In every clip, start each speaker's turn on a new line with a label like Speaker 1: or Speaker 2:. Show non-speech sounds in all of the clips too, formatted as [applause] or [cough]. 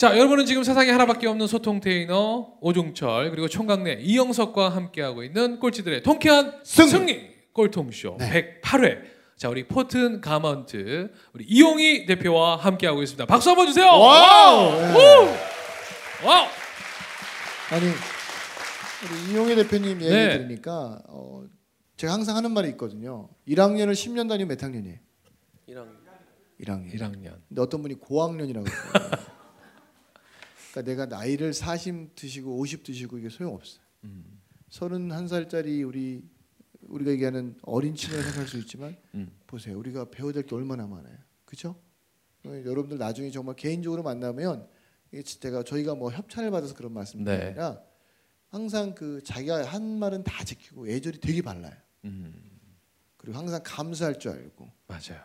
Speaker 1: 자, 여러분은 지금 세상에 하나밖에 없는 소통 테이너 오종철 그리고 총각네 이영석과 함께하고 있는 꼴찌들의 통쾌한
Speaker 2: 승리!
Speaker 1: 승리, 꼴통쇼
Speaker 2: 네.
Speaker 1: 108회. 자, 우리 포튼 가먼트 우리 이용희 대표와 함께하고 있습니다. 박수 한번 주세요.
Speaker 2: wow! 네.
Speaker 1: 오! wow!
Speaker 2: 아니 우리 이용희 대표님 얘기
Speaker 1: 네.
Speaker 2: 들으니까 어, 제가 항상 하는 말이 있거든요. 1학년을 10년 다니면 몇 학년이에요?
Speaker 3: 1학년.
Speaker 2: 1학년.
Speaker 1: 1학년.
Speaker 2: 근데 어떤 분이 고학년이라고 [laughs] 그러니까 내가 나이를 40 드시고 50 드시고 이게 소용없어요.
Speaker 1: 음.
Speaker 2: 31살짜리 우리 우리가 얘기하는 어린 친구라 생각할 수 있지만
Speaker 1: 음.
Speaker 2: 보세요. 우리가 배워야 될 게 얼마나 많아요. 그렇죠? 여러분들 나중에 정말 개인적으로 만나면 제가 저희가 뭐 협찬을 받아서 그런 말씀이
Speaker 1: 네.
Speaker 2: 아니라 항상 그 자기가 한 말은 다 지키고 예절이 되게 발라요.
Speaker 1: 음.
Speaker 2: 그리고 항상 감사할 줄 알고
Speaker 1: 맞아요.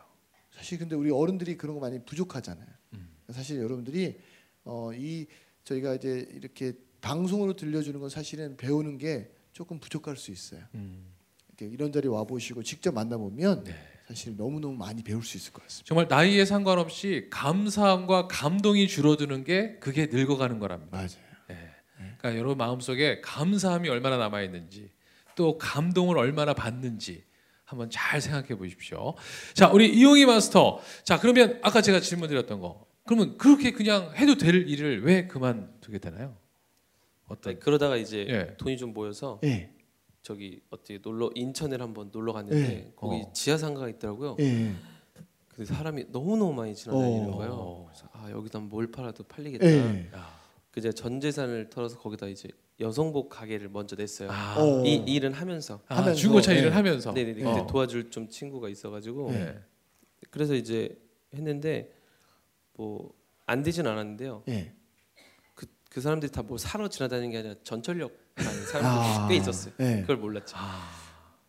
Speaker 2: 사실 근데 우리 어른들이 그런 거 많이 부족하잖아요.
Speaker 1: 음.
Speaker 2: 사실 여러분들이 어, 이 저희가 이제 이렇게 방송으로 들려주는 건 사실은 배우는 게 조금 부족할 수 있어요.
Speaker 1: 음.
Speaker 2: 이렇게 이런 자리 와 보시고 직접 만나 보면
Speaker 1: 네.
Speaker 2: 사실 너무 너무 많이 배울 수 있을 것 같습니다.
Speaker 1: 정말 나이에 상관없이 감사함과 감동이 줄어드는 게 그게 늙어가는 거랍니다.
Speaker 2: 맞아요.
Speaker 1: 예. 그러니까 여러분 마음 속에 감사함이 얼마나 남아 있는지 또 감동을 얼마나 받는지 한번 잘 생각해 보십시오. 자, 우리 이용희 마스터. 자, 그러면 아까 제가 질문 드렸던 거. 그러면 그렇게 그냥 해도 될 일을 왜 그만두게 되나요? 어떤
Speaker 3: 네, 그러다가 이제
Speaker 1: 예.
Speaker 3: 돈이 좀 모여서
Speaker 2: 예.
Speaker 3: 저기 어떻게 놀러 인천에 한번 놀러 갔는데
Speaker 2: 네.
Speaker 3: 거기
Speaker 1: 어.
Speaker 3: 지하상가가 있더라고요.
Speaker 2: 예.
Speaker 3: 근데 사람이 너무 너무 많이 지나다니는
Speaker 2: 어.
Speaker 3: 거예요. 그래서 아 여기다 뭘 팔아도 팔리겠다.
Speaker 2: 예.
Speaker 1: 야.
Speaker 3: 그제 전 재산을 털어서 거기다 이제 여성복 가게를 먼저 냈어요.
Speaker 1: 아,
Speaker 2: 어.
Speaker 3: 이 일은 하면서.
Speaker 1: 아,
Speaker 2: 하면서,
Speaker 1: 중고차 일을
Speaker 2: 예.
Speaker 1: 하면서
Speaker 3: 네네네.
Speaker 1: 어.
Speaker 3: 근데 도와줄 좀 친구가 있어가지고
Speaker 1: 네.
Speaker 3: 그래서 이제 했는데 뭐 안 되진 않았는데요.
Speaker 2: 예.
Speaker 3: 그, 그 사람들이 다 뭐 사러 지나다니는 게 아니라 전철역 가는 사람들이
Speaker 2: 아.
Speaker 3: 꽤 있었어요.
Speaker 2: 예.
Speaker 3: 그걸 몰랐죠.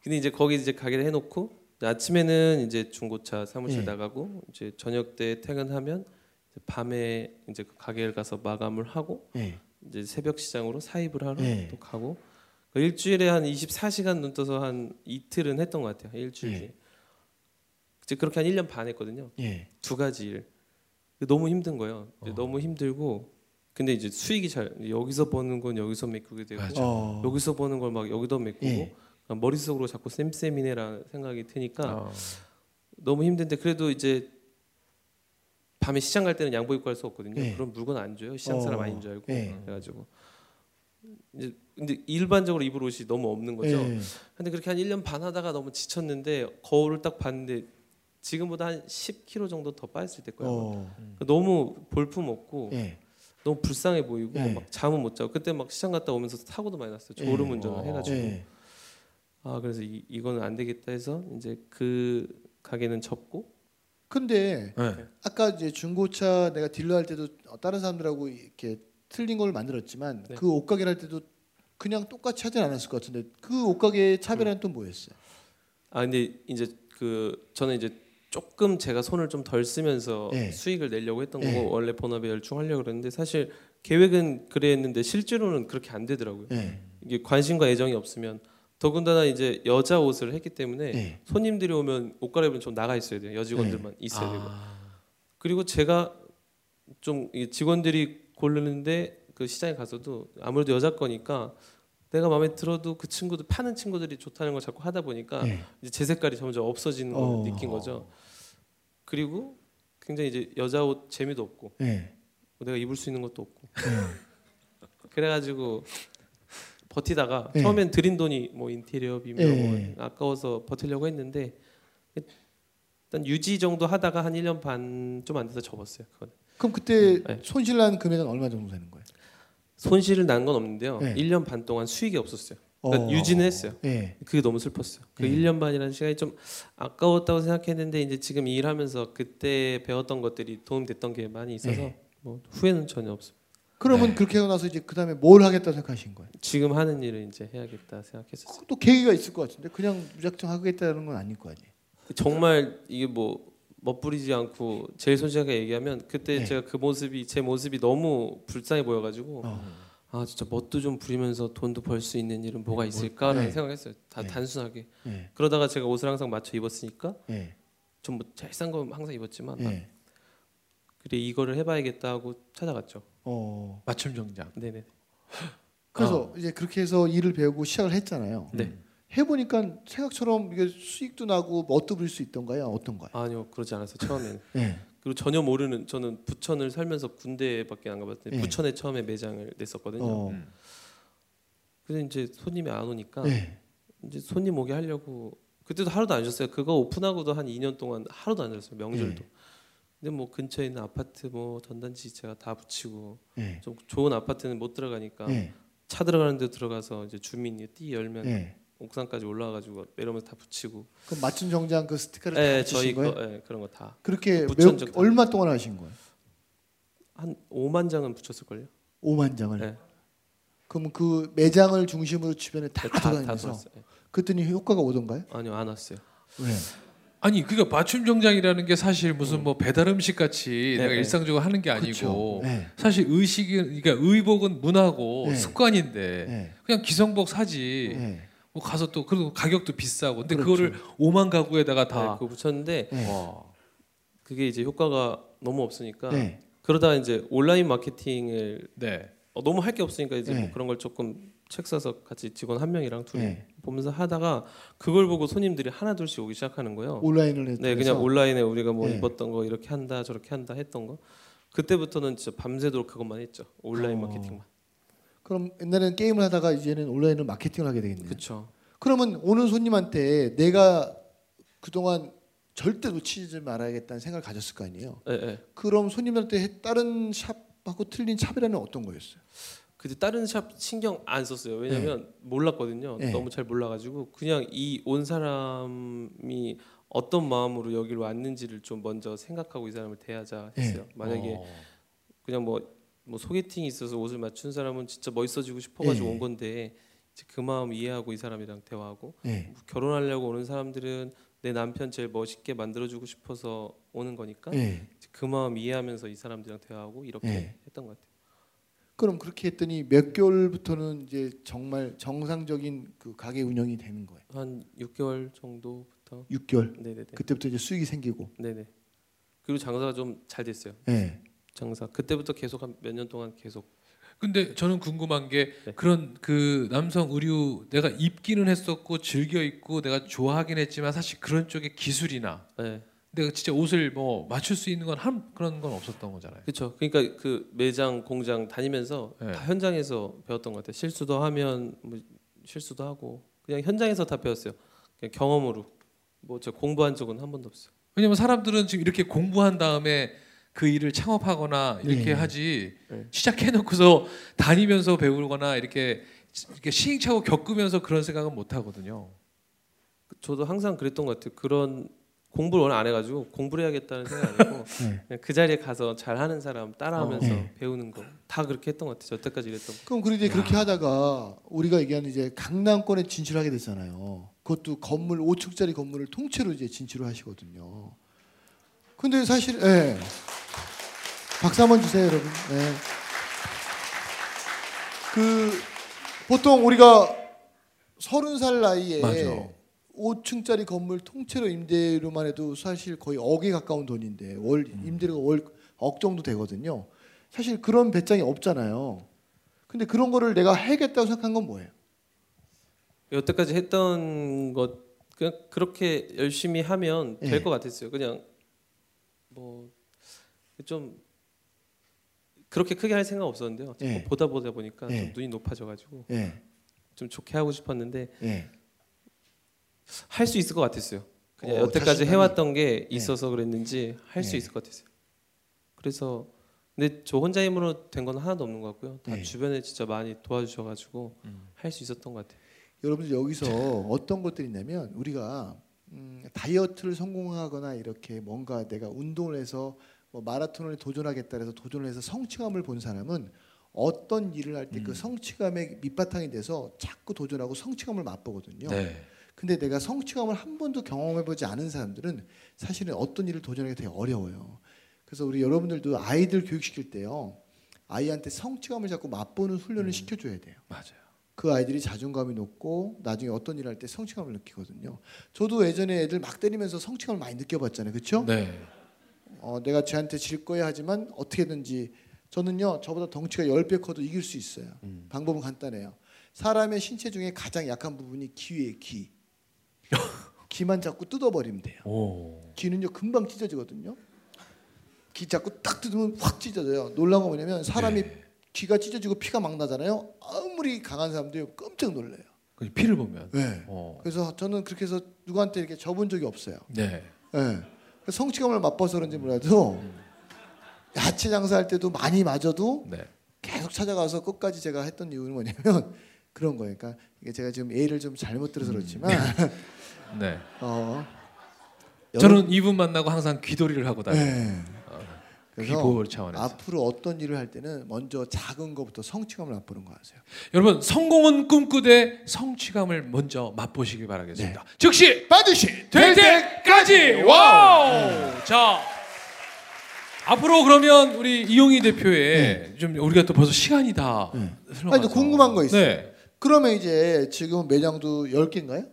Speaker 3: 근데 이제 거기 이제 가게를 해놓고 아침에는 이제 중고차 사무실
Speaker 2: 예.
Speaker 3: 나가고 이제 저녁 때 퇴근하면 이제 밤에 이제 그 가게를 가서 마감을 하고
Speaker 2: 예.
Speaker 3: 이제 새벽 시장으로 사입을 하러
Speaker 2: 예.
Speaker 3: 또 가고 그 일주일에 한 24시간 눈 떠서 한 이틀은 했던 것 같아요. 일주일에.
Speaker 2: 예.
Speaker 3: 이제 그렇게 한 1년 반 했거든요.
Speaker 2: 예.
Speaker 3: 두 가지 일. 너무 힘든 거예요.
Speaker 1: 어.
Speaker 3: 너무 힘들고 근데 이제 수익이 잘 여기서 버는 건 여기서 메꾸게 되고.
Speaker 2: 어.
Speaker 3: 여기서 버는 걸 막 여기도 메꾸고
Speaker 2: 예.
Speaker 3: 머릿속으로 자꾸 쌤쌤이네라는 생각이 드니까
Speaker 1: 어.
Speaker 3: 너무 힘든데 그래도 이제 밤에 시장 갈 때는 양복 입고 갈 수 없거든요.
Speaker 2: 예.
Speaker 3: 그럼 물건 안 줘요. 시장 사람
Speaker 2: 어.
Speaker 3: 아닌 줄 알고
Speaker 2: 예.
Speaker 3: 그래가지고 이제 근데 일반적으로 입을 옷이 너무 없는 거죠.
Speaker 2: 예.
Speaker 3: 근데 그렇게 한 1년 반 하다가 너무 지쳤는데 거울을 딱 봤는데 지금보다 한 10kg 정도 더 빠졌을 때 거예요.
Speaker 2: 어.
Speaker 3: 너무 볼품 없고
Speaker 2: 예.
Speaker 3: 너무 불쌍해 보이고
Speaker 2: 예.
Speaker 3: 막 잠은 못 자고 그때 막 시장 갔다 오면서 사고도 많이 났어요. 졸음
Speaker 2: 예.
Speaker 3: 운전을
Speaker 1: 어.
Speaker 3: 해가지고
Speaker 2: 예.
Speaker 3: 아 그래서 이, 이거는 안 되겠다 해서 이제 그 가게는 접고
Speaker 2: 근데
Speaker 1: 네.
Speaker 2: 아까 이제 중고차 내가 딜러 할 때도 다른 사람들하고 이렇게 틀린 걸 만들었지만
Speaker 3: 네.
Speaker 2: 그 옷가게를 할 때도 그냥 똑같이 하진 않았을 것 같은데 그 옷가게의 차별은 또 뭐였어요?
Speaker 3: 아 근데 이제 그 저는 이제 조금 제가 손을 좀 덜 쓰면서
Speaker 2: 예.
Speaker 3: 수익을 내려고 했던
Speaker 2: 예.
Speaker 3: 거고 원래 본업에 열중하려고 그랬는데 사실 계획은 그랬는데 실제로는 그렇게 안 되더라고요.
Speaker 2: 예.
Speaker 3: 이게 관심과 애정이 없으면 더군다나 이제 여자 옷을 했기 때문에
Speaker 2: 예.
Speaker 3: 손님들이 오면 옷 갈아입으면 좀 나가 있어야 돼요. 여직원들만 있어야 되고.
Speaker 1: 아.
Speaker 3: 그리고 제가 좀이 직원들이 고르는데 그 시장에 가서도 아무래도 여자 거니까 내가 마음에 들어도 그 친구들 파는 친구들이 좋다는 걸 자꾸 하다 보니까
Speaker 2: 예.
Speaker 3: 이제 제 색깔이 점점 없어지는 걸
Speaker 2: 어.
Speaker 3: 느낀 거죠. 그리고 굉장히 이제 여자 옷 재미도 없고
Speaker 2: 예.
Speaker 3: 내가 입을 수 있는 것도 없고 [laughs] 그래가지고 버티다가
Speaker 2: 예.
Speaker 3: 처음엔 들인 돈이 뭐 인테리어 비며
Speaker 2: 예.
Speaker 3: 뭐 아까워서 버티려고 했는데 일단 유지 정도 하다가 한 1년 반 좀 안 돼서 접었어요. 그건
Speaker 2: 그럼 그때
Speaker 3: 네.
Speaker 2: 손실난 금액은 얼마 정도 되는 거예요?
Speaker 3: 손실을 난 건 없는데요.
Speaker 2: 네.
Speaker 3: 1년 반 동안 수익이 없었어요. 그러니까
Speaker 2: 어.
Speaker 3: 유지는 했어요.
Speaker 2: 예.
Speaker 3: 그게 너무 슬펐어요. 그
Speaker 2: 예.
Speaker 3: 1년 반이라는 시간이 좀 아까웠다고 생각했는데 이제 지금 이 일하면서 그때 배웠던 것들이 도움됐던 게 많이 있어서
Speaker 2: 예.
Speaker 3: 뭐 후회는 전혀 없어요.
Speaker 2: 그러면
Speaker 1: 네.
Speaker 2: 그렇게 하고 나서 이제 그 다음에 뭘 하겠다 생각하신 거예요?
Speaker 3: 지금 하는 일을 이제 해야겠다 생각했었어요.
Speaker 2: 또 계기가 있을 것 같은데 그냥 무작정 하겠다는 건 아닐 거 아니에요.
Speaker 3: 정말 이게 뭐 멋부리지 않고 제일 솔직하게 얘기하면 그때
Speaker 2: 네.
Speaker 3: 제가 그 모습이 제 모습이 너무 불쌍해 보여가지고
Speaker 2: 어.
Speaker 3: 아 진짜 멋도 좀 부리면서 돈도 벌 수 있는 일은 뭐가 있을까라는
Speaker 2: 네.
Speaker 3: 생각했어요. 다
Speaker 2: 네.
Speaker 3: 단순하게
Speaker 2: 예.
Speaker 3: 그러다가 제가 옷을 항상 맞춰 입었으니까
Speaker 2: 예.
Speaker 3: 좀뭐잘싼거 항상 입었지만 막
Speaker 2: 예.
Speaker 3: 그래 이거를 해봐야겠다 하고 찾아갔죠.
Speaker 2: 어.
Speaker 1: 맞춤 정장.
Speaker 3: 네네.
Speaker 2: 그래서 이제 그렇게 해서 일을 배우고 시작을 했잖아요.
Speaker 3: 네.
Speaker 2: 해보니까 생각처럼 이게 수익도 나고 멋도 부릴 수 있던가요? 어떤가요?
Speaker 3: 아니요 그러지 않았어요 처음에는.
Speaker 2: 네.
Speaker 3: 그리고 전혀 모르는 저는 부천을 살면서 군대밖에 안 가봤는데
Speaker 2: 네.
Speaker 3: 부천에 처음에 매장을 냈었거든요.
Speaker 2: 어.
Speaker 1: 음.
Speaker 3: 그래서 이제 손님이 안 오니까
Speaker 2: 네.
Speaker 3: 이제 손님 오게 하려고 그때도 하루도 안 쉬었어요. 그거 오픈하고도 한 2년 동안 하루도 안 쉬었어요. 명절도.
Speaker 2: 네.
Speaker 3: 근데 뭐 근처에 있는 아파트 뭐 전단지 제가 다 붙이고
Speaker 2: 네.
Speaker 3: 좀 좋은 아파트는 못 들어가니까
Speaker 2: 네.
Speaker 3: 차 들어가는 데 들어가서 이제 주민이 띠 열면
Speaker 2: 네.
Speaker 3: 옥상까지 올라가가지고 내려오면서 다 붙이고.
Speaker 2: 그럼 맞춤 정장 그 스티커를
Speaker 3: 네,
Speaker 2: 다 붙이신 거예요?
Speaker 3: 거 예, 그런 거 다.
Speaker 2: 그렇게
Speaker 3: 적 다-
Speaker 2: 얼마 동안 하신 거예요?
Speaker 3: 한 5만 장은 붙였을 걸요.
Speaker 2: 5만 장을.
Speaker 3: 네.
Speaker 2: 그럼 그 매장을 중심으로 주변에 다
Speaker 3: 다, 다
Speaker 2: 돌아다니면서
Speaker 3: 돌았어요. 예.
Speaker 2: 그랬더니 효과가 오던가요?
Speaker 3: 아니요 안 왔어요.
Speaker 2: 왜?
Speaker 1: 아니 그러니까 맞춤 정장이라는 게 사실 무슨 뭐 배달 음식 같이
Speaker 3: 네,
Speaker 1: 내가
Speaker 3: 네.
Speaker 1: 일상적으로 하는 게. 아니고
Speaker 2: 네.
Speaker 1: 사실 의식이 그러니까 의복은 문화고
Speaker 2: 네.
Speaker 1: 습관인데
Speaker 2: 네.
Speaker 1: 그냥 기성복 사지
Speaker 2: 네.
Speaker 1: 뭐 가서 또 그리고 가격도 비싸고 근데
Speaker 2: 그렇죠.
Speaker 1: 그거를 5만 가구에다가
Speaker 3: 네,
Speaker 1: 다
Speaker 3: 그거 붙였는데
Speaker 2: 네.
Speaker 1: 와.
Speaker 3: 그게 이제 효과가 너무 없으니까
Speaker 2: 네.
Speaker 3: 그러다가 이제 온라인 마케팅을
Speaker 1: 네.
Speaker 3: 어, 너무 할 게 없으니까 이제
Speaker 2: 네.
Speaker 3: 뭐 그런 걸 조금 책 사서 같이 직원 한 명이랑 둘이
Speaker 2: 네.
Speaker 3: 보면서 하다가 그걸 보고 손님들이 하나 둘씩 오기 시작하는 거예요.
Speaker 2: 온라인을 해서
Speaker 3: 네, 그냥 온라인에 우리가 뭐
Speaker 2: 네.
Speaker 3: 입었던 거 이렇게 한다 저렇게 한다 했던 거 그때부터는 진짜 밤새도록 그것만 했죠. 온라인
Speaker 2: 어.
Speaker 3: 마케팅만.
Speaker 2: 그럼 옛날에는 게임을 하다가 이제는 온라인으로 마케팅을 하게 되겠네요.
Speaker 3: 그렇죠.
Speaker 2: 그러면 오는 손님한테 내가 그동안 절대 놓치지 말아야겠다는 생각을 가졌을 거 아니에요.
Speaker 3: 예, 예.
Speaker 2: 그럼 손님한테 해- 다른 샵하고 틀린 차별화는 어떤 거였어요?
Speaker 3: 그때 다른 샵 신경 안 썼어요. 왜냐면 몰랐거든요.
Speaker 2: 네.
Speaker 3: 너무 잘 몰라가지고 그냥 이 온 사람이 어떤 마음으로 여기로 왔는지를 좀 먼저 생각하고 이 사람을 대하자 했어요.
Speaker 2: 네.
Speaker 3: 만약에
Speaker 1: 어.
Speaker 3: 그냥 뭐, 뭐 소개팅이 있어서 옷을 맞춘 사람은 진짜 멋있어지고 싶어가지고
Speaker 2: 네.
Speaker 3: 온 건데 그 마음 이해하고 이 사람이랑 대화하고
Speaker 2: 네.
Speaker 3: 뭐 결혼하려고 오는 사람들은 내 남편 제일 멋있게 만들어주고 싶어서 오는 거니까
Speaker 2: 네.
Speaker 3: 이제 그 마음 이해하면서 이 사람들이랑 대화하고 이렇게
Speaker 2: 네.
Speaker 3: 했던 것 같아요.
Speaker 2: 그럼 그렇게 했더니 몇 개월부터는 이제 정말 정상적인 그 가게 운영이 되는 거예요.
Speaker 3: 한 6개월 정도부터
Speaker 2: 6개월.
Speaker 3: 네네네
Speaker 2: 그때부터 이제 수익이 생기고.
Speaker 3: 네네 그리고 장사가 좀 잘 됐어요.
Speaker 2: 네.
Speaker 3: 장사 그때부터 계속 한 몇 년 동안 계속
Speaker 1: 근데 저는 궁금한 게
Speaker 3: 네.
Speaker 1: 그런 그 남성 의류 내가 입기는 했었고 즐겨 입고 내가 좋아하긴 했지만 사실 그런 쪽의 기술이나
Speaker 3: 네.
Speaker 1: 내가 진짜 옷을 뭐 맞출 수 있는 건 한 그런 건 없었던 거잖아요.
Speaker 3: 그렇죠. 그러니까 그 매장 공장 다니면서
Speaker 1: 네.
Speaker 3: 다 현장에서 배웠던 것 같아요. 실수도 하면 뭐 실수도 하고 그냥 현장에서 다 배웠어요. 그냥 경험으로 뭐 제가 공부한 적은 한 번도 없어요.
Speaker 1: 왜냐면 사람들은 지금 이렇게 공부한 다음에 그 일을 창업하거나 이렇게
Speaker 2: 네.
Speaker 1: 하지
Speaker 3: 네.
Speaker 1: 시작해놓고서 다니면서 배우거나 이렇게 이렇게 시행착오 겪으면서 그런 생각은 못 하거든요.
Speaker 3: 저도 항상 그랬던 것 같아요. 그런 공부를 원래 안 해가지고 공부를 해야겠다는 생각 아니고 [laughs]
Speaker 2: 네.
Speaker 3: 그냥 그 자리에 가서 잘하는 사람 따라하면서
Speaker 2: 어. 네.
Speaker 3: 배우는 거 다 그렇게 했던 것 같아요. 여태까지 이랬던 거.
Speaker 2: 그럼 그런데 그렇게 하다가 우리가 얘기하는 이제 강남권에 진출하게 됐잖아요. 그것도 건물 5층짜리 건물을 통째로 이제 진출을 하시거든요. 근데 사실 예. 박수 한번 주세요, 여러분. 네. 그 보통 우리가 서른 살 나이에
Speaker 1: 맞아.
Speaker 2: 5층짜리 건물 통째로 임대료만 해도 사실 거의 억에 가까운 돈인데 월 임대료가 월 억 정도 되거든요. 사실 그런 배짱이 없잖아요. 근데 그런 거를 내가 해야겠다고 생각한 건 뭐예요?
Speaker 3: 여태까지 했던 것 그냥 그렇게 열심히 하면
Speaker 2: 예.
Speaker 3: 될것 같았어요. 그냥 뭐 좀 그렇게 크게 할 생각 없었는데요.
Speaker 2: 예.
Speaker 3: 보다 보다 보니까
Speaker 2: 예.
Speaker 3: 좀 눈이 높아져가지고
Speaker 2: 예,
Speaker 3: 좀 좋게 하고 싶었는데
Speaker 2: 예,
Speaker 3: 할수 있을 것 같았어요. 그냥
Speaker 2: 어,
Speaker 3: 여태까지
Speaker 2: 자신감이.
Speaker 3: 해왔던 게
Speaker 2: 예.
Speaker 3: 있어서 그랬는지 할수
Speaker 2: 예.
Speaker 3: 있을 것 같았어요. 그래서 근데 저 혼자 힘으로 된 건 하나도 없는 것 같고요. 다
Speaker 2: 예.
Speaker 3: 주변에 진짜 많이 도와주셔가지고
Speaker 1: 음.
Speaker 3: 할수 있었던 것 같아요.
Speaker 2: 여러분들 여기서 어떤 것들이 있냐면 우리가 음, 다이어트를 성공하거나 이렇게 뭔가 내가 운동을 해서 뭐 마라톤을 도전하겠다 해서 도전을 해서 성취감을 본 사람은 어떤 일을 할 때그
Speaker 1: 음.
Speaker 2: 성취감의 밑바탕이 돼서 자꾸 도전하고 성취감을 맛보거든요.
Speaker 1: 네.
Speaker 2: 근데 내가 성취감을 한 번도 경험해보지 않은 사람들은 사실은 어떤 일을 도전하기 되게 어려워요. 그래서 우리 여러분들도 아이들 교육시킬 때요. 아이한테 성취감을 자꾸 맛보는 훈련을 시켜줘야 돼요.
Speaker 1: 맞아요.
Speaker 2: 그 아이들이 자존감이 높고 나중에 어떤 일을 할 때 성취감을 느끼거든요. 저도 예전에 애들 막 때리면서 성취감을 많이 느껴봤잖아요. 그렇죠?
Speaker 1: 네.
Speaker 2: 어, 내가 쟤한테 질 거야 하지만 어떻게든지 저는요 저보다 덩치가 10배 커도 이길 수 있어요. 방법은 간단해요. 사람의 신체 중에 가장 약한 부분이 귀예요 귀. 귀만 자꾸 뜯어버리면 돼요.
Speaker 1: 오.
Speaker 2: 귀는요 금방 찢어지거든요. 귀 자꾸 딱 뜯으면 확 찢어져요. 놀라운 거 뭐냐면 사람이 귀가 찢어지고 피가 막 나잖아요. 아무리 강한 사람도 깜짝 놀래요.
Speaker 1: 그 피를 보면.
Speaker 2: 네.
Speaker 1: 어.
Speaker 2: 그래서 저는 그렇게 해서 누구한테 이렇게 접은 적이 없어요.
Speaker 1: 네.
Speaker 2: 네. 성취감을 맛봐서 그런지 몰라도 야채 장사할 때도 많이 맞아도
Speaker 1: 네.
Speaker 2: 계속 찾아가서 끝까지 제가 했던 이유는 뭐냐면 [laughs] 그런 거예요. 그러니까 이게 제가 지금 예를 좀 잘못 들어서 그렇지만 [laughs]
Speaker 1: 네.
Speaker 2: 어,
Speaker 1: 저는 이분 만나고 항상 귀돌이를 하고 다녀요.
Speaker 2: 네. 그래서
Speaker 1: 차원에서.
Speaker 2: 앞으로 어떤 일을 할 때는 먼저 작은 것부터 성취감을 맛보는 거 하세요.
Speaker 1: 여러분 성공은 꿈꾸되 성취감을 먼저 맛보시길 바라겠습니다.
Speaker 2: 네.
Speaker 1: 즉시
Speaker 2: 반드시
Speaker 1: 될 때까지 wow. 자 앞으로 그러면 우리 이용희 대표의 좀 우리가 또 벌써 시간이 다
Speaker 2: 네.
Speaker 1: 흘러가서
Speaker 2: 아니, 또 궁금한 거 있어요.
Speaker 1: 네.
Speaker 2: 그러면 이제 지금 매장도 10개인가요?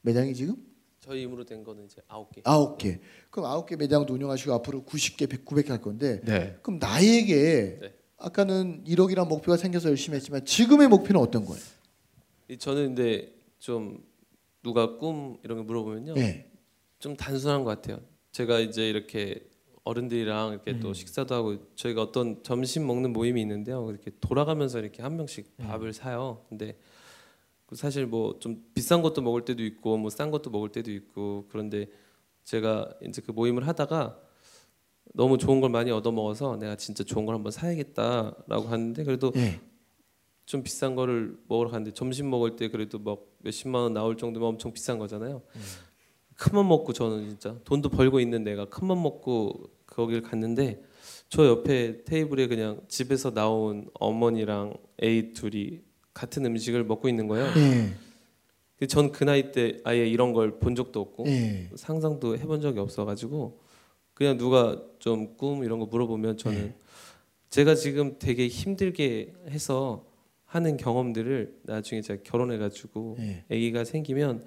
Speaker 2: 매장이 지금?
Speaker 3: 저희 힘으로 된 거는 이제 아홉 개.
Speaker 2: 아홉 개. 그럼 아홉 개 매장도 운영하시고 앞으로 90개, 100, 900개 할 건데
Speaker 1: 네.
Speaker 2: 그럼 나에게
Speaker 3: 네.
Speaker 2: 아까는 1억이란 목표가 생겨서 열심히 했지만 지금의 목표는 어떤 거예요?
Speaker 3: 이 저는 근데 좀 누가 꿈 이런 거 물어보면요.
Speaker 2: 네.
Speaker 3: 좀 단순한 것 같아요. 제가 이제 이렇게 어른들이랑 이렇게 또 식사도 하고 저희가 어떤 점심 먹는 모임이 있는데요. 이렇게 돌아가면서 이렇게 한 명씩 밥을 사요. 근데 그 사실 뭐 좀 비싼 것도 먹을 때도 있고 뭐 싼 것도 먹을 때도 있고 그런데 제가 이제 그 모임을 하다가 너무 좋은 걸 많이 얻어 먹어서 내가 진짜 좋은 걸 한번 사야겠다라고 하는데 그래도
Speaker 2: 네.
Speaker 3: 좀 비싼 거를 먹으러 갔는데 점심 먹을 때 그래도 막 몇십만 원 나올 정도면 엄청 비싼 거잖아요. 큰맘 먹고 저는 진짜 돈도 벌고 있는 내가 큰맘 먹고 거길 갔는데 저 옆에 테이블에 그냥 집에서 나온 어머니랑 애 둘이 같은 음식을 먹고 있는 거예요.
Speaker 2: 네.
Speaker 3: 전그 나이 때 아예 이런 걸 본 적도 없고
Speaker 2: 네.
Speaker 3: 상상도 해본 적이 없어가지고 그냥 누가 좀 꿈 이런 거 물어보면 저는
Speaker 2: 네.
Speaker 3: 제가 지금 되게 힘들게 해서 하는 경험들을 나중에 제가 결혼해가지고
Speaker 2: 네.
Speaker 3: 아기가 생기면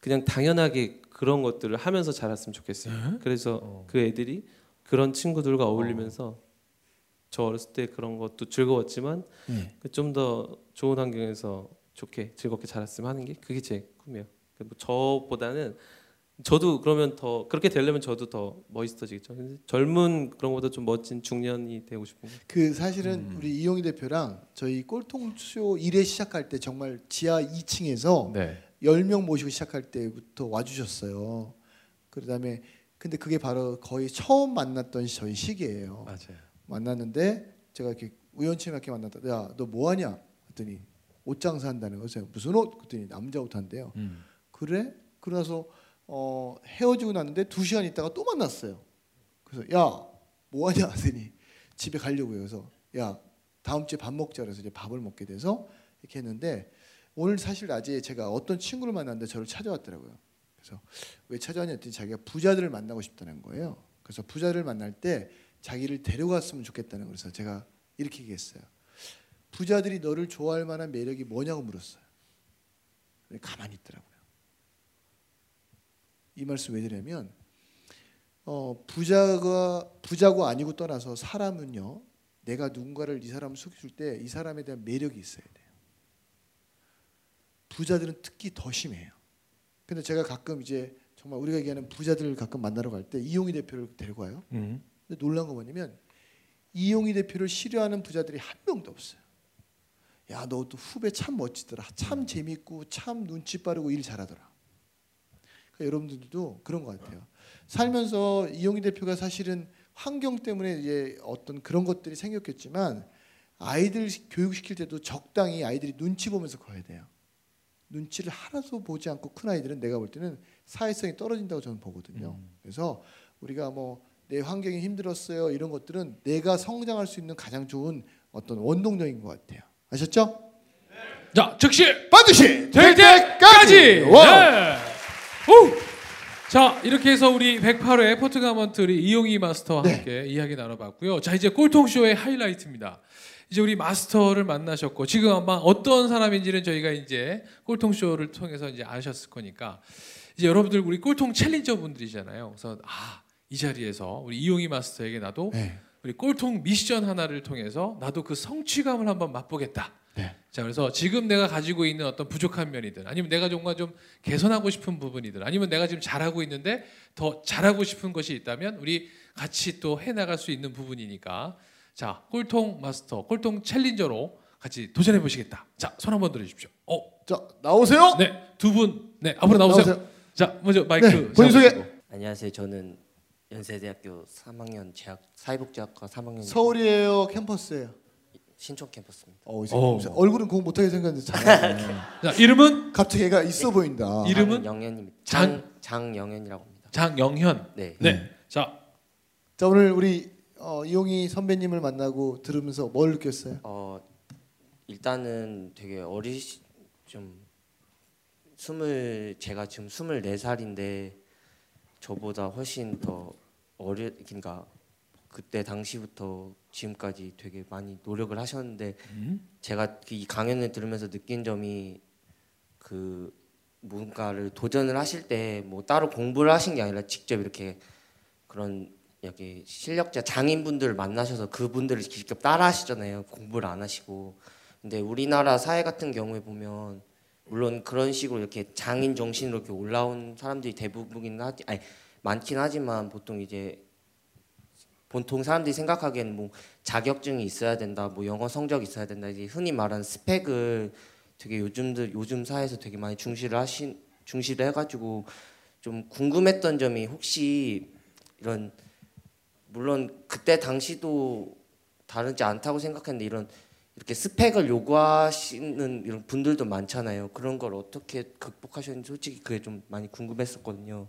Speaker 3: 그냥 당연하게 그런 것들을 하면서 자랐으면 좋겠어요. 그래서
Speaker 1: 어.
Speaker 3: 그 애들이 그런 친구들과 어울리면서 저 어렸을 때 그런 것도 즐거웠지만
Speaker 2: 네.
Speaker 3: 좀더 좋은 환경에서 좋게 즐겁게 자랐으면 하는 게 그게 제 꿈이에요. 그뭐 저보다는 저도 그러면 더 그렇게 되려면 저도 더 멋있어지겠죠. 근데 젊은 그런 것보다 좀 멋진 중년이 되고 싶은.
Speaker 2: 그 사실은
Speaker 1: 음.
Speaker 2: 우리 이용희 대표랑 저희 꼴통쇼 1회 시작할 때 정말 지하 2층에서
Speaker 1: 네.
Speaker 2: 10명 모시고 시작할 때부터 와주셨어요. 그다음에 근데 그게 바로 거의 처음 만났던 저희 시기예요.
Speaker 1: 맞아요.
Speaker 2: 만났는데 제가 이렇게 우연치 않게 만났다. 야, 너 뭐 하냐? 그랬더니 옷 장사한다는 거죠. 무슨 옷? 그랬더니 남자 옷 한대요.
Speaker 1: 음.
Speaker 2: 그래? 그러나서 어, 헤어지고 났는데 두 시간 있다가 또 만났어요. 그래서 야, 뭐 하냐? 하더니 집에 가려고요. 그래서 야, 다음 주에 밥 먹자 그래서 이제 밥을 먹게 돼서 이렇게 했는데 오늘 사실 낮에 제가 어떤 친구를 만났는데 저를 찾아왔더라고요. 그래서 왜 찾아왔냐 했더니 자기가 부자들을 만나고 싶다는 거예요. 그래서 부자를 만날 때 자기를 데려갔으면 좋겠다는 거라서 제가 이렇게 얘기했어요. 부자들이 너를 좋아할 만한 매력이 뭐냐고 물었어요. 가만히 있더라고요. 이 말씀 왜 드냐면 어, 부자가 부자고 아니고 떠나서 사람은요. 내가 누군가를 이 사람을 속일 때이 사람에 대한 매력이 있어야 돼요. 부자들은 특히 더 심해요. 근데 제가 가끔 이제 정말 우리가 얘기하는 부자들을 가끔 만나러 갈 때 이용희 대표를 데리고 와요.
Speaker 1: 음.
Speaker 2: 근데 놀란 거 뭐냐면 이용희 대표를 싫어하는 부자들이 한 명도 없어요. 야, 너 또 후배 참 멋지더라. 참 재밌고 참 눈치 빠르고 일 잘하더라. 그러니까 여러분들도 그런 것 같아요. 살면서 이용희 대표가 사실은 환경 때문에 이제 어떤 그런 것들이 생겼겠지만 아이들 교육시킬 때도 적당히 아이들이 눈치 보면서 커야 돼요. 눈치를 하나도 보지 않고 큰 아이들은 내가 볼 때는 사회성이 떨어진다고 저는 보거든요. 그래서 우리가 뭐 내 환경이 힘들었어요 이런 것들은 내가 성장할 수 있는 가장 좋은 어떤 원동력인 것 같아요. 아셨죠?
Speaker 1: 자, 즉시
Speaker 2: 반드시
Speaker 1: 될 때까지. 네. 오! 자, 이렇게 해서 우리 108회 포트가먼트 우리 이용희 마스터와
Speaker 2: 네.
Speaker 1: 함께 이야기 나눠봤고요. 자, 이제 꼴통쇼의 하이라이트입니다. 이제 우리 마스터를 만나셨고 지금 아마 어떤 사람인지는 저희가 이제 꼴통쇼를 통해서 이제 아셨을 거니까 이제 여러분들 우리 꼴통 challenger 분들이잖아요. 그래서 아 이 자리에서 우리 이용희 마스터에게 나도
Speaker 2: 네.
Speaker 1: 우리 꼴통 미션 하나를 통해서 나도 그 성취감을 한번 맛보겠다.
Speaker 2: 네.
Speaker 1: 자 그래서 지금 내가 가지고 있는 어떤 부족한 면이든 아니면 내가 정말 좀 개선하고 싶은 부분이든 아니면 내가 지금 잘하고 있는데 더 잘하고 싶은 것이 있다면 우리 같이 또 해나갈 수 있는 부분이니까 자 꼴통 마스터 꼴통 챌린저로 같이 도전해 보시겠다. 자손 한번 들어주십시오. 어,
Speaker 2: 자 나오세요.
Speaker 1: 네두 분, 네 앞으로 나오세요. 자 먼저 마이크
Speaker 2: 네, 본인 소개.
Speaker 4: 안녕하세요. 저는 연세대학교 3학년 재학 사회복지학과 3학년
Speaker 2: 서울이에요, 캠퍼스예요.
Speaker 4: 신촌 캠퍼스입니다.
Speaker 2: 어, 이
Speaker 1: 어.
Speaker 2: 얼굴은 공 못하게 생겼는데 잘하네.
Speaker 1: 자 이름은
Speaker 2: 갑자기 얘가 있어 보인다.
Speaker 1: 이름은?
Speaker 4: 장영현입니다.
Speaker 1: 장-
Speaker 4: 장 장영현이라고 합니다.
Speaker 1: 장영현.
Speaker 4: 네.
Speaker 1: 네. 자
Speaker 2: 자 오늘 우리 어, 이용희 선배님을 만나고 들으면서 뭘 느꼈어요?
Speaker 4: 어 일단은 되게 어리시 좀 스물 제가 지금 스물네 살인데 저보다 훨씬 더 어려 그러니까 그때 당시부터 지금까지 되게 많이 노력을 하셨는데
Speaker 1: 음?
Speaker 4: 제가 이 강연을 들으면서 느낀 점이 그 뭔가를 도전을 하실 때 뭐 따로 공부를 하신 게 아니라 직접 이렇게 그런 여기 실력자 장인분들을 만나셔서 그분들을 직접 따라 하시잖아요. 공부를 안 하시고. 근데 우리나라 사회 같은 경우에 보면 물론 그런 식으로 이렇게 장인 정신으로 이렇게 올라온 사람들이 대부분이긴 하지 아니 많긴 하지만 보통 이제 보통 사람들이 생각하기에는 뭐 자격증이 있어야 된다, 뭐 영어 성적 이 있어야 된다, 이제 흔히 말하는 스펙을 되게 요즘들 요즘 사회에서 되게 많이 중시를 하신 중시를 해가지고 좀 궁금했던 점이 혹시 이런 물론 그때 당시도 다르지 않다고 생각했는데 이런 이렇게 스펙을 요구하시는 이런 분들도 많잖아요. 그런 걸 어떻게 극복하셨는지 솔직히 그게 좀 많이 궁금했었거든요.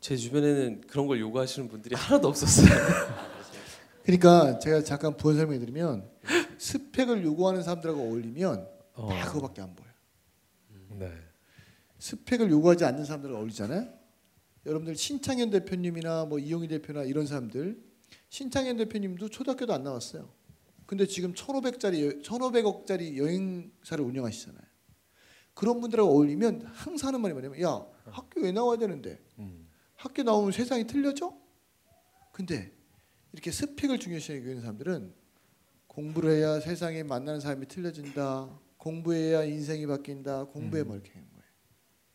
Speaker 3: 제 주변에는 그런 걸 요구하시는 분들이 하나도 없었어요. [laughs]
Speaker 2: 그러니까 제가 잠깐 부연 설명해드리면 스펙을 요구하는 사람들하고 어울리면
Speaker 1: 어.
Speaker 2: 다 그거밖에 안 보여.
Speaker 1: 네.
Speaker 2: 스펙을 요구하지 않는 사람들과 어울리잖아요. 여러분들 신창현 대표님이나 뭐 이용희 대표나 이런 사람들 신창현 대표님도 초등학교도 안 나왔어요. 근데 지금 1,500짜리 1,500억짜리 여행사를 운영하시잖아요. 그런 분들하고 어울리면 항상 하는 말이 뭐냐면 야 학교 왜 나와야 되는데
Speaker 1: 음.
Speaker 2: 학교 나오면 세상이 틀려져? 근데 이렇게 스펙을 중요시 여기는 사람들은 공부를 해야 세상에 만나는 사람이 틀려진다. 공부해야 인생이 바뀐다. 공부해 뭐 이렇게 하는 거예요.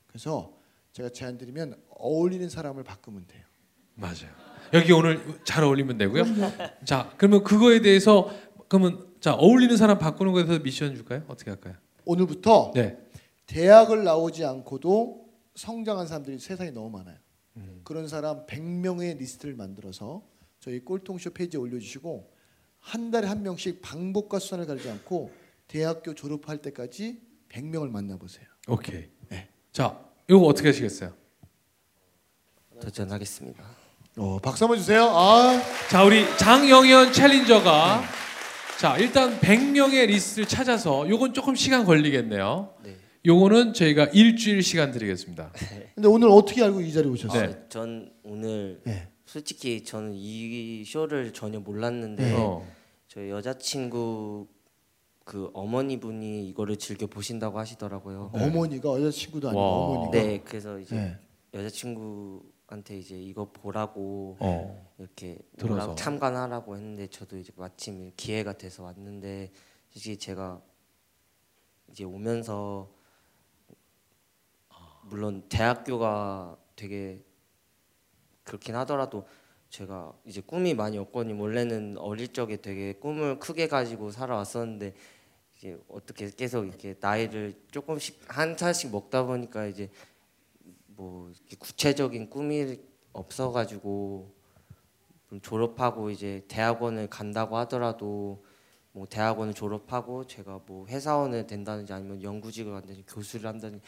Speaker 2: 그래서 제가 제안 드리면 어울리는 사람을 바꾸면 돼요.
Speaker 1: 맞아요. 여기 오늘 잘 어울리면 되고요. 자, 그러면 그거에 대해서 그러면 자 어울리는 사람 바꾸는 거에 대해서 미션 줄까요? 어떻게 할까요?
Speaker 2: 오늘부터
Speaker 1: 네.
Speaker 2: 대학을 나오지 않고도 성장한 사람들이 세상에 너무 많아요.
Speaker 1: 음.
Speaker 2: 그런 사람 100명의 리스트를 만들어서 저희 꼴통쇼 페이지에 올려주시고 한 달에 한 명씩 방법과 수단을 가리지 않고 대학교 졸업할 때까지 100명을 만나보세요.
Speaker 1: 오케이.
Speaker 2: 네.
Speaker 1: 자, 이거 어떻게 하시겠어요?
Speaker 4: 도전하겠습니다.
Speaker 2: 어, 박수 한번 주세요. 아,
Speaker 1: 자, 우리 장영현 챌린저가 자, 일단 100명의 리스트를 찾아서 요건 조금 시간 걸리겠네요.
Speaker 4: 네.
Speaker 1: 요거는 저희가 일주일 시간 드리겠습니다.
Speaker 2: 근데 오늘 어떻게 알고 이 자리에 오셨어요?
Speaker 1: 네.
Speaker 4: 아, 전 오늘
Speaker 2: 네.
Speaker 4: 솔직히 저는 이 쇼를 전혀 몰랐는데
Speaker 1: 어.
Speaker 4: 저희 여자친구 그 어머니 분이 이거를 즐겨 보신다고 하시더라고요.
Speaker 2: 어머니가 여자친구도 아니고
Speaker 1: 와.
Speaker 2: 어머니가
Speaker 4: 네, 그래서 이제
Speaker 2: 네.
Speaker 4: 여자친구 한테 이제 이거 보라고
Speaker 1: 어.
Speaker 4: 이렇게
Speaker 1: 들어서.
Speaker 4: 참관하라고 했는데 저도 이제 마침 기회가 돼서 왔는데 솔직히 제가 이제 오면서 물론 대학교가 되게 그렇긴 하더라도 제가 이제 꿈이 많이 없거든요. 원래는 어릴 적에 되게 꿈을 크게 가지고 살아왔었는데 이제 어떻게 계속 이렇게 나이를 조금씩 한 살씩 먹다 보니까 이제 뭐 구체적인 꿈이 없어가지고 좀 졸업하고 이제 대학원을 간다고 하더라도 뭐 대학원을 졸업하고 제가 뭐 회사원을 된다든지 아니면 연구직을 한다든지 교수를 한다든지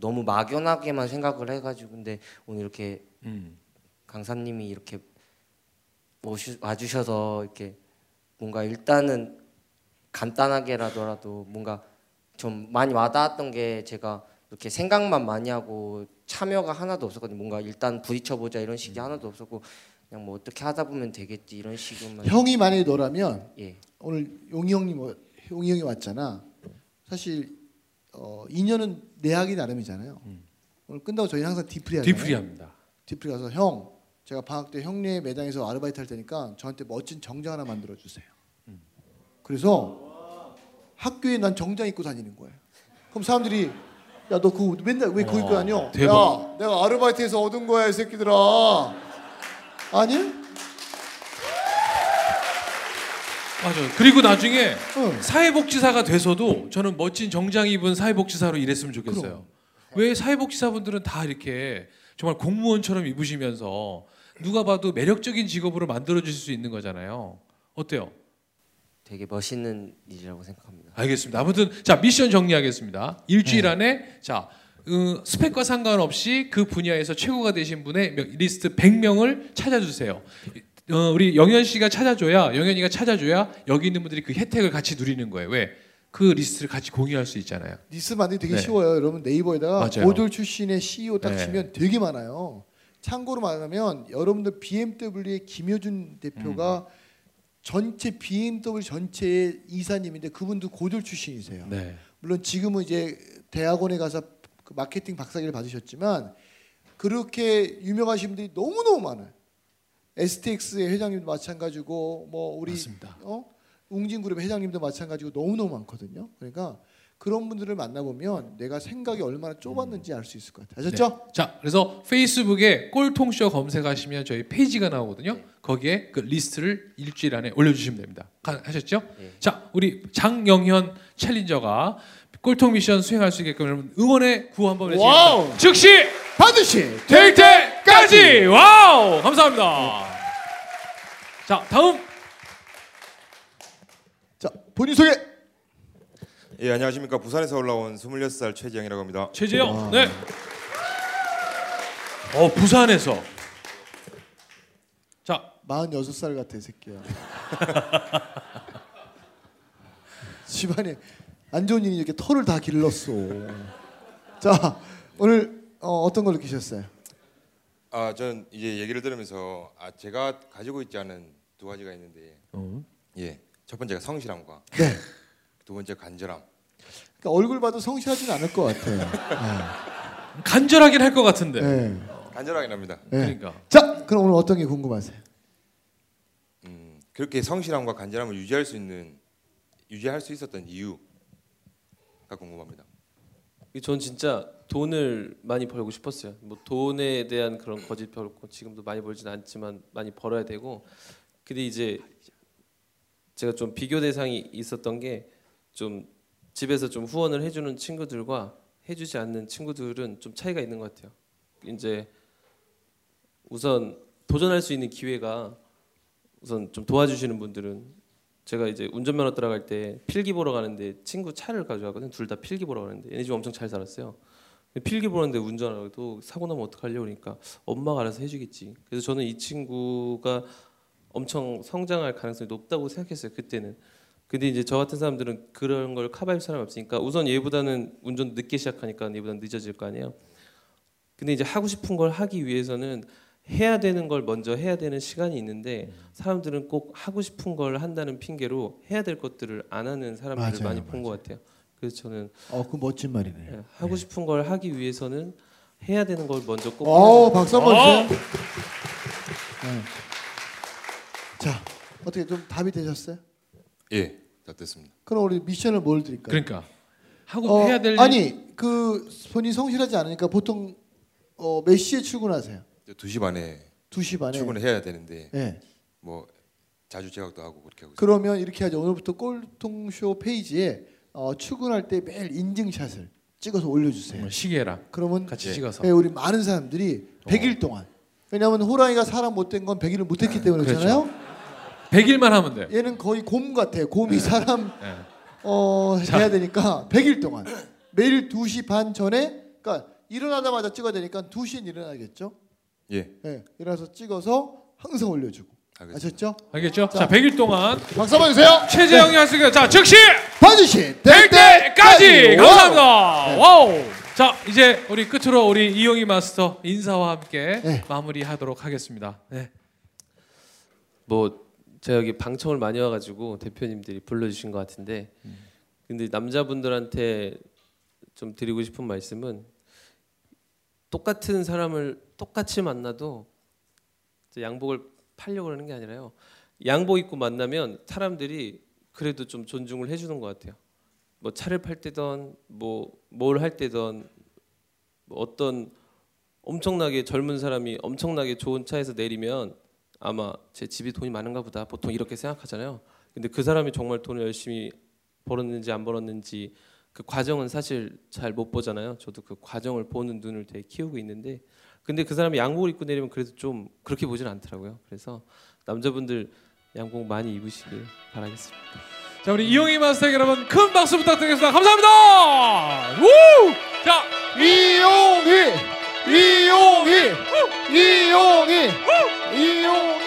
Speaker 4: 너무 막연하게만 생각을 해가지고 근데 오늘 이렇게
Speaker 1: 음.
Speaker 4: 강사님이 이렇게 오시, 와주셔서 이렇게 뭔가 일단은 간단하게라더라도 뭔가 좀 많이 와닿았던 게 제가 이렇게 생각만 많이 하고 참여가 하나도 없었거든요. 뭔가 일단 부딪혀 보자 이런 식이 하나도 없었고 그냥 뭐 어떻게 하다 보면 되겠지 이런 식으로만
Speaker 2: 형이 만약에 너라면
Speaker 4: 예
Speaker 2: 오늘 용희 형님 뭐- 용희 형이 왔잖아. 사실 어, 인연은 내 하기 나름이잖아요. 오늘 끝나고 저희 는 항상 뒤풀이 하잖아요.
Speaker 1: 뒤풀이합니다.
Speaker 2: 뒤풀이 가서 형 제가 방학 때 형네 매장에서 아르바이트 할 테니까 저한테 멋진 정장 하나 만들어 주세요. 그래서 학교에 난 정장 입고 다니는 거예요. 그럼 사람들이 야 너 그거 맨날 왜 그거 입고
Speaker 1: 와,
Speaker 2: 다녀?
Speaker 1: 대박.
Speaker 2: 야 내가 아르바이트해서 얻은 거야 이 새끼들아. 아니?
Speaker 1: 맞아요. 그리고 나중에
Speaker 2: 응.
Speaker 1: 사회복지사가 돼서도 저는 멋진 정장 입은 사회복지사로 일했으면 좋겠어요. 왜 사회복지사분들은 다 이렇게 정말 공무원처럼 입으시면서 누가 봐도 매력적인 직업으로 만들어 주실 수 있는 거잖아요. 어때요?
Speaker 4: 되게 멋있는 일이라고 생각합니다.
Speaker 1: 알겠습니다. 아무튼 자 미션 정리하겠습니다. 일주일 안에 자 어, 스펙과 상관없이 그 분야에서 최고가 되신 분의 명- 리스트 100명을 찾아주세요. 어, 우리 영현 씨가 찾아줘야 영현이가 찾아줘야 여기 있는 분들이 그 혜택을 같이 누리는 거예요. 왜? 그 리스트를 같이 공유할 수 있잖아요.
Speaker 2: 리스트 만들기 되게
Speaker 1: 네.
Speaker 2: 쉬워요. 여러분 네이버에다가. 고졸 출신의 CEO 딱
Speaker 1: 네.
Speaker 2: 치면 되게 많아요. 참고로 말하면 여러분들 BMW의 김효준 대표가
Speaker 1: 음.
Speaker 2: 전체 BMW 전체의 이사님인데 그분도 고졸 출신이세요.
Speaker 1: 네.
Speaker 2: 물론 지금은 이제 대학원에 가서 그 마케팅 박사학위를 받으셨지만 그렇게 유명하신 분들이 너무 너무 많아요. STX의 회장님도 마찬가지고 뭐 우리
Speaker 1: 맞습니다.
Speaker 2: 어? 웅진그룹 회장님도 마찬가지고 너무 너무 많거든요. 그러니까 그런 분들을 만나보면 내가 생각이 얼마나 좁았는지 알 수 있을 것 같아요. 아셨죠?
Speaker 1: 네. 자, 그래서 페이스북에 꼴통쇼 검색하시면 저희 페이지가 나오거든요. 거기에 그 리스트를 일주일 안에 올려주시면 됩니다. 가- 하셨죠?
Speaker 4: 네.
Speaker 1: 자, 우리 장영현 챌린저가 꼴통 미션 수행할 수 있게끔 여러분 응원의 구호 한번! 외치겠습니다. 즉시
Speaker 2: 반드시
Speaker 1: 될 때까지 wow 감사합니다. 자, 다음
Speaker 2: 자 본인 소개.
Speaker 5: 예 안녕하십니까 부산에서 올라온 26살 최지영이라고 합니다.
Speaker 1: 최재영. 네. 어 부산에서 자
Speaker 2: 46살 같아 이 새끼야. [laughs] 집안에 안 좋은 일이 이렇게 털을 다 길렀어. 자 오늘 어, 어떤 걸 느끼셨어요?
Speaker 5: 아 저는 이제 얘기를 들으면서 아 제가 가지고 있지 않은 두 가지가 있는데
Speaker 1: 어.
Speaker 5: 예첫 번째가 성실함과
Speaker 2: 네.
Speaker 5: 두 번째 간절함.
Speaker 2: 그러니까 얼굴 봐도 성실하진 않을 것 같아요. [laughs]
Speaker 1: 간절하긴 할 것 같은데.
Speaker 2: 네.
Speaker 5: 간절하긴 합니다.
Speaker 2: 네.
Speaker 1: 그러니까.
Speaker 2: 자 그럼 오늘 어떤 게 궁금하세요?
Speaker 5: 음 그렇게 성실함과 간절함을 유지할 수 있는 유지할 수 있었던 이유가 궁금합니다.
Speaker 3: 전 진짜 돈을 많이 벌고 싶었어요. 뭐 돈에 대한 그런 거짓 벌고 지금도 많이 벌진 않지만 많이 벌어야 되고. 근데 이제 제가 좀 비교 대상이 있었던 게 좀 집에서 좀 후원을 해주는 친구들과 해주지 않는 친구들은 좀 차이가 있는 것 같아요. 이제 우선 도전할 수 있는 기회가 우선 좀 도와주시는 분들은 제가 이제 운전면허 따라갈 때 필기 보러 가는데 친구 차를 가져가거든요. 둘 다 필기 보러 가는데 얘네 집 엄청 잘 살았어요. 필기 보는데 운전하고 사고 나면 어떡하려고 그러니까 엄마가 알아서 해주겠지. 그래서 저는 이 친구가 엄청 성장할 가능성이 높다고 생각했어요. 그때는. 근데 이제 저 같은 사람들은 그런 걸 커버할 사람이 없으니까 우선 얘보다는 운전 늦게 시작하니까 얘보다는 늦어질 거 아니에요. 근데 이제 하고 싶은 걸 하기 위해서는 해야 되는 걸 먼저 해야 되는 시간이 있는데 사람들은 꼭 하고 싶은 걸 한다는 핑계로 해야 될 것들을 안 하는 사람들을
Speaker 2: 맞아요,
Speaker 3: 많이 본 것 같아요. 그래서 저는
Speaker 2: 어, 그 멋진 말이네.
Speaker 3: 예, 하고 싶은 걸 하기 위해서는 해야 되는 걸 먼저 꼭
Speaker 2: 어, 박수 한번 주세요. 네. 자, 어떻게 좀 답이 되셨어요?
Speaker 5: 예, 다 됐습니다.
Speaker 2: 그럼 우리 미션을 뭘 드릴까요?
Speaker 1: 그러니까 하고
Speaker 2: 어,
Speaker 1: 해야 될 일-
Speaker 2: 아니, 그 본인 성실하지 않으니까 보통 어, 몇 시에 출근하세요?
Speaker 5: 2시 반에
Speaker 2: 2시 반에.
Speaker 5: 출근을 해야 되는데
Speaker 2: 네.
Speaker 5: 뭐 자주 제각도 하고 그렇게 하고 있습니다.
Speaker 2: 그러면 이렇게 하죠. 오늘부터 꼴통쇼 페이지에 어, 출근할 때 매일 인증샷을 찍어서 올려주세요.
Speaker 1: 뭐 시계랑
Speaker 2: 그러면
Speaker 1: 같이
Speaker 5: 예.
Speaker 1: 찍어서
Speaker 2: 네, 우리 많은 사람들이 100일 동안 왜냐하면 호랑이가 사람 못된 건 100일을 못했기 때문에
Speaker 1: 그렇죠.
Speaker 2: 그렇잖아요.
Speaker 1: 100일만 하면 돼.
Speaker 2: 얘는 거의 곰 같아요. 곰이 사람
Speaker 1: 네.
Speaker 2: 어,
Speaker 1: 자.
Speaker 2: 해야 되니까 100일 동안 매일 2시 반 전에 그러니까 일어나자마자 찍어야 되니까 2시엔 일어나겠죠.
Speaker 5: 예,
Speaker 2: 네, 일어나서 찍어서 항상 올려주고
Speaker 5: 알겠습니다.
Speaker 2: 아셨죠?
Speaker 1: 알겠죠? 자,
Speaker 2: 자.
Speaker 1: 100일 동안
Speaker 2: 박수 한번 주세요.
Speaker 1: 최재형이 하시니까 자 즉시
Speaker 2: 반드시
Speaker 1: 될 때까지. 감사합니다. wow. 자 이제 우리 끝으로 우리 이용희 마스터 인사와 함께
Speaker 2: 네.
Speaker 1: 마무리하도록 하겠습니다. 네.
Speaker 3: 뭐 제가 여기 방청을 많이 와가지고 대표님들이 불러주신 것 같은데 근데 남자분들한테 좀 드리고 싶은 말씀은 똑같은 사람을 똑같이 만나도 양복을 팔려고 그러는 게 아니라요. 양복 입고 만나면 사람들이 그래도 좀 존중을 해주는 것 같아요. 뭐 차를 팔 때든 뭐뭘 할 때든 뭐 어떤 엄청나게 젊은 사람이 엄청나게 좋은 차에서 내리면 아마 제 집이 돈이 많은가 보다 보통 이렇게 생각하잖아요. 근데 그 사람이 정말 돈을 열심히 벌었는지 안 벌었는지 그 과정은 사실 잘 못 보잖아요. 저도 그 과정을 보는 눈을 되게 키우고 있는데 근데 그 사람이 양복을 입고 내리면 그래도 좀 그렇게 보진 않더라고요. 그래서 남자분들 양복 많이 입으시길 바라겠습니다.
Speaker 1: 자 우리 이용희 마스터에게 여러분 큰 박수 부탁드리겠습니다. 감사합니다. 우! 자
Speaker 2: 이용희 이용희 이용희 이용희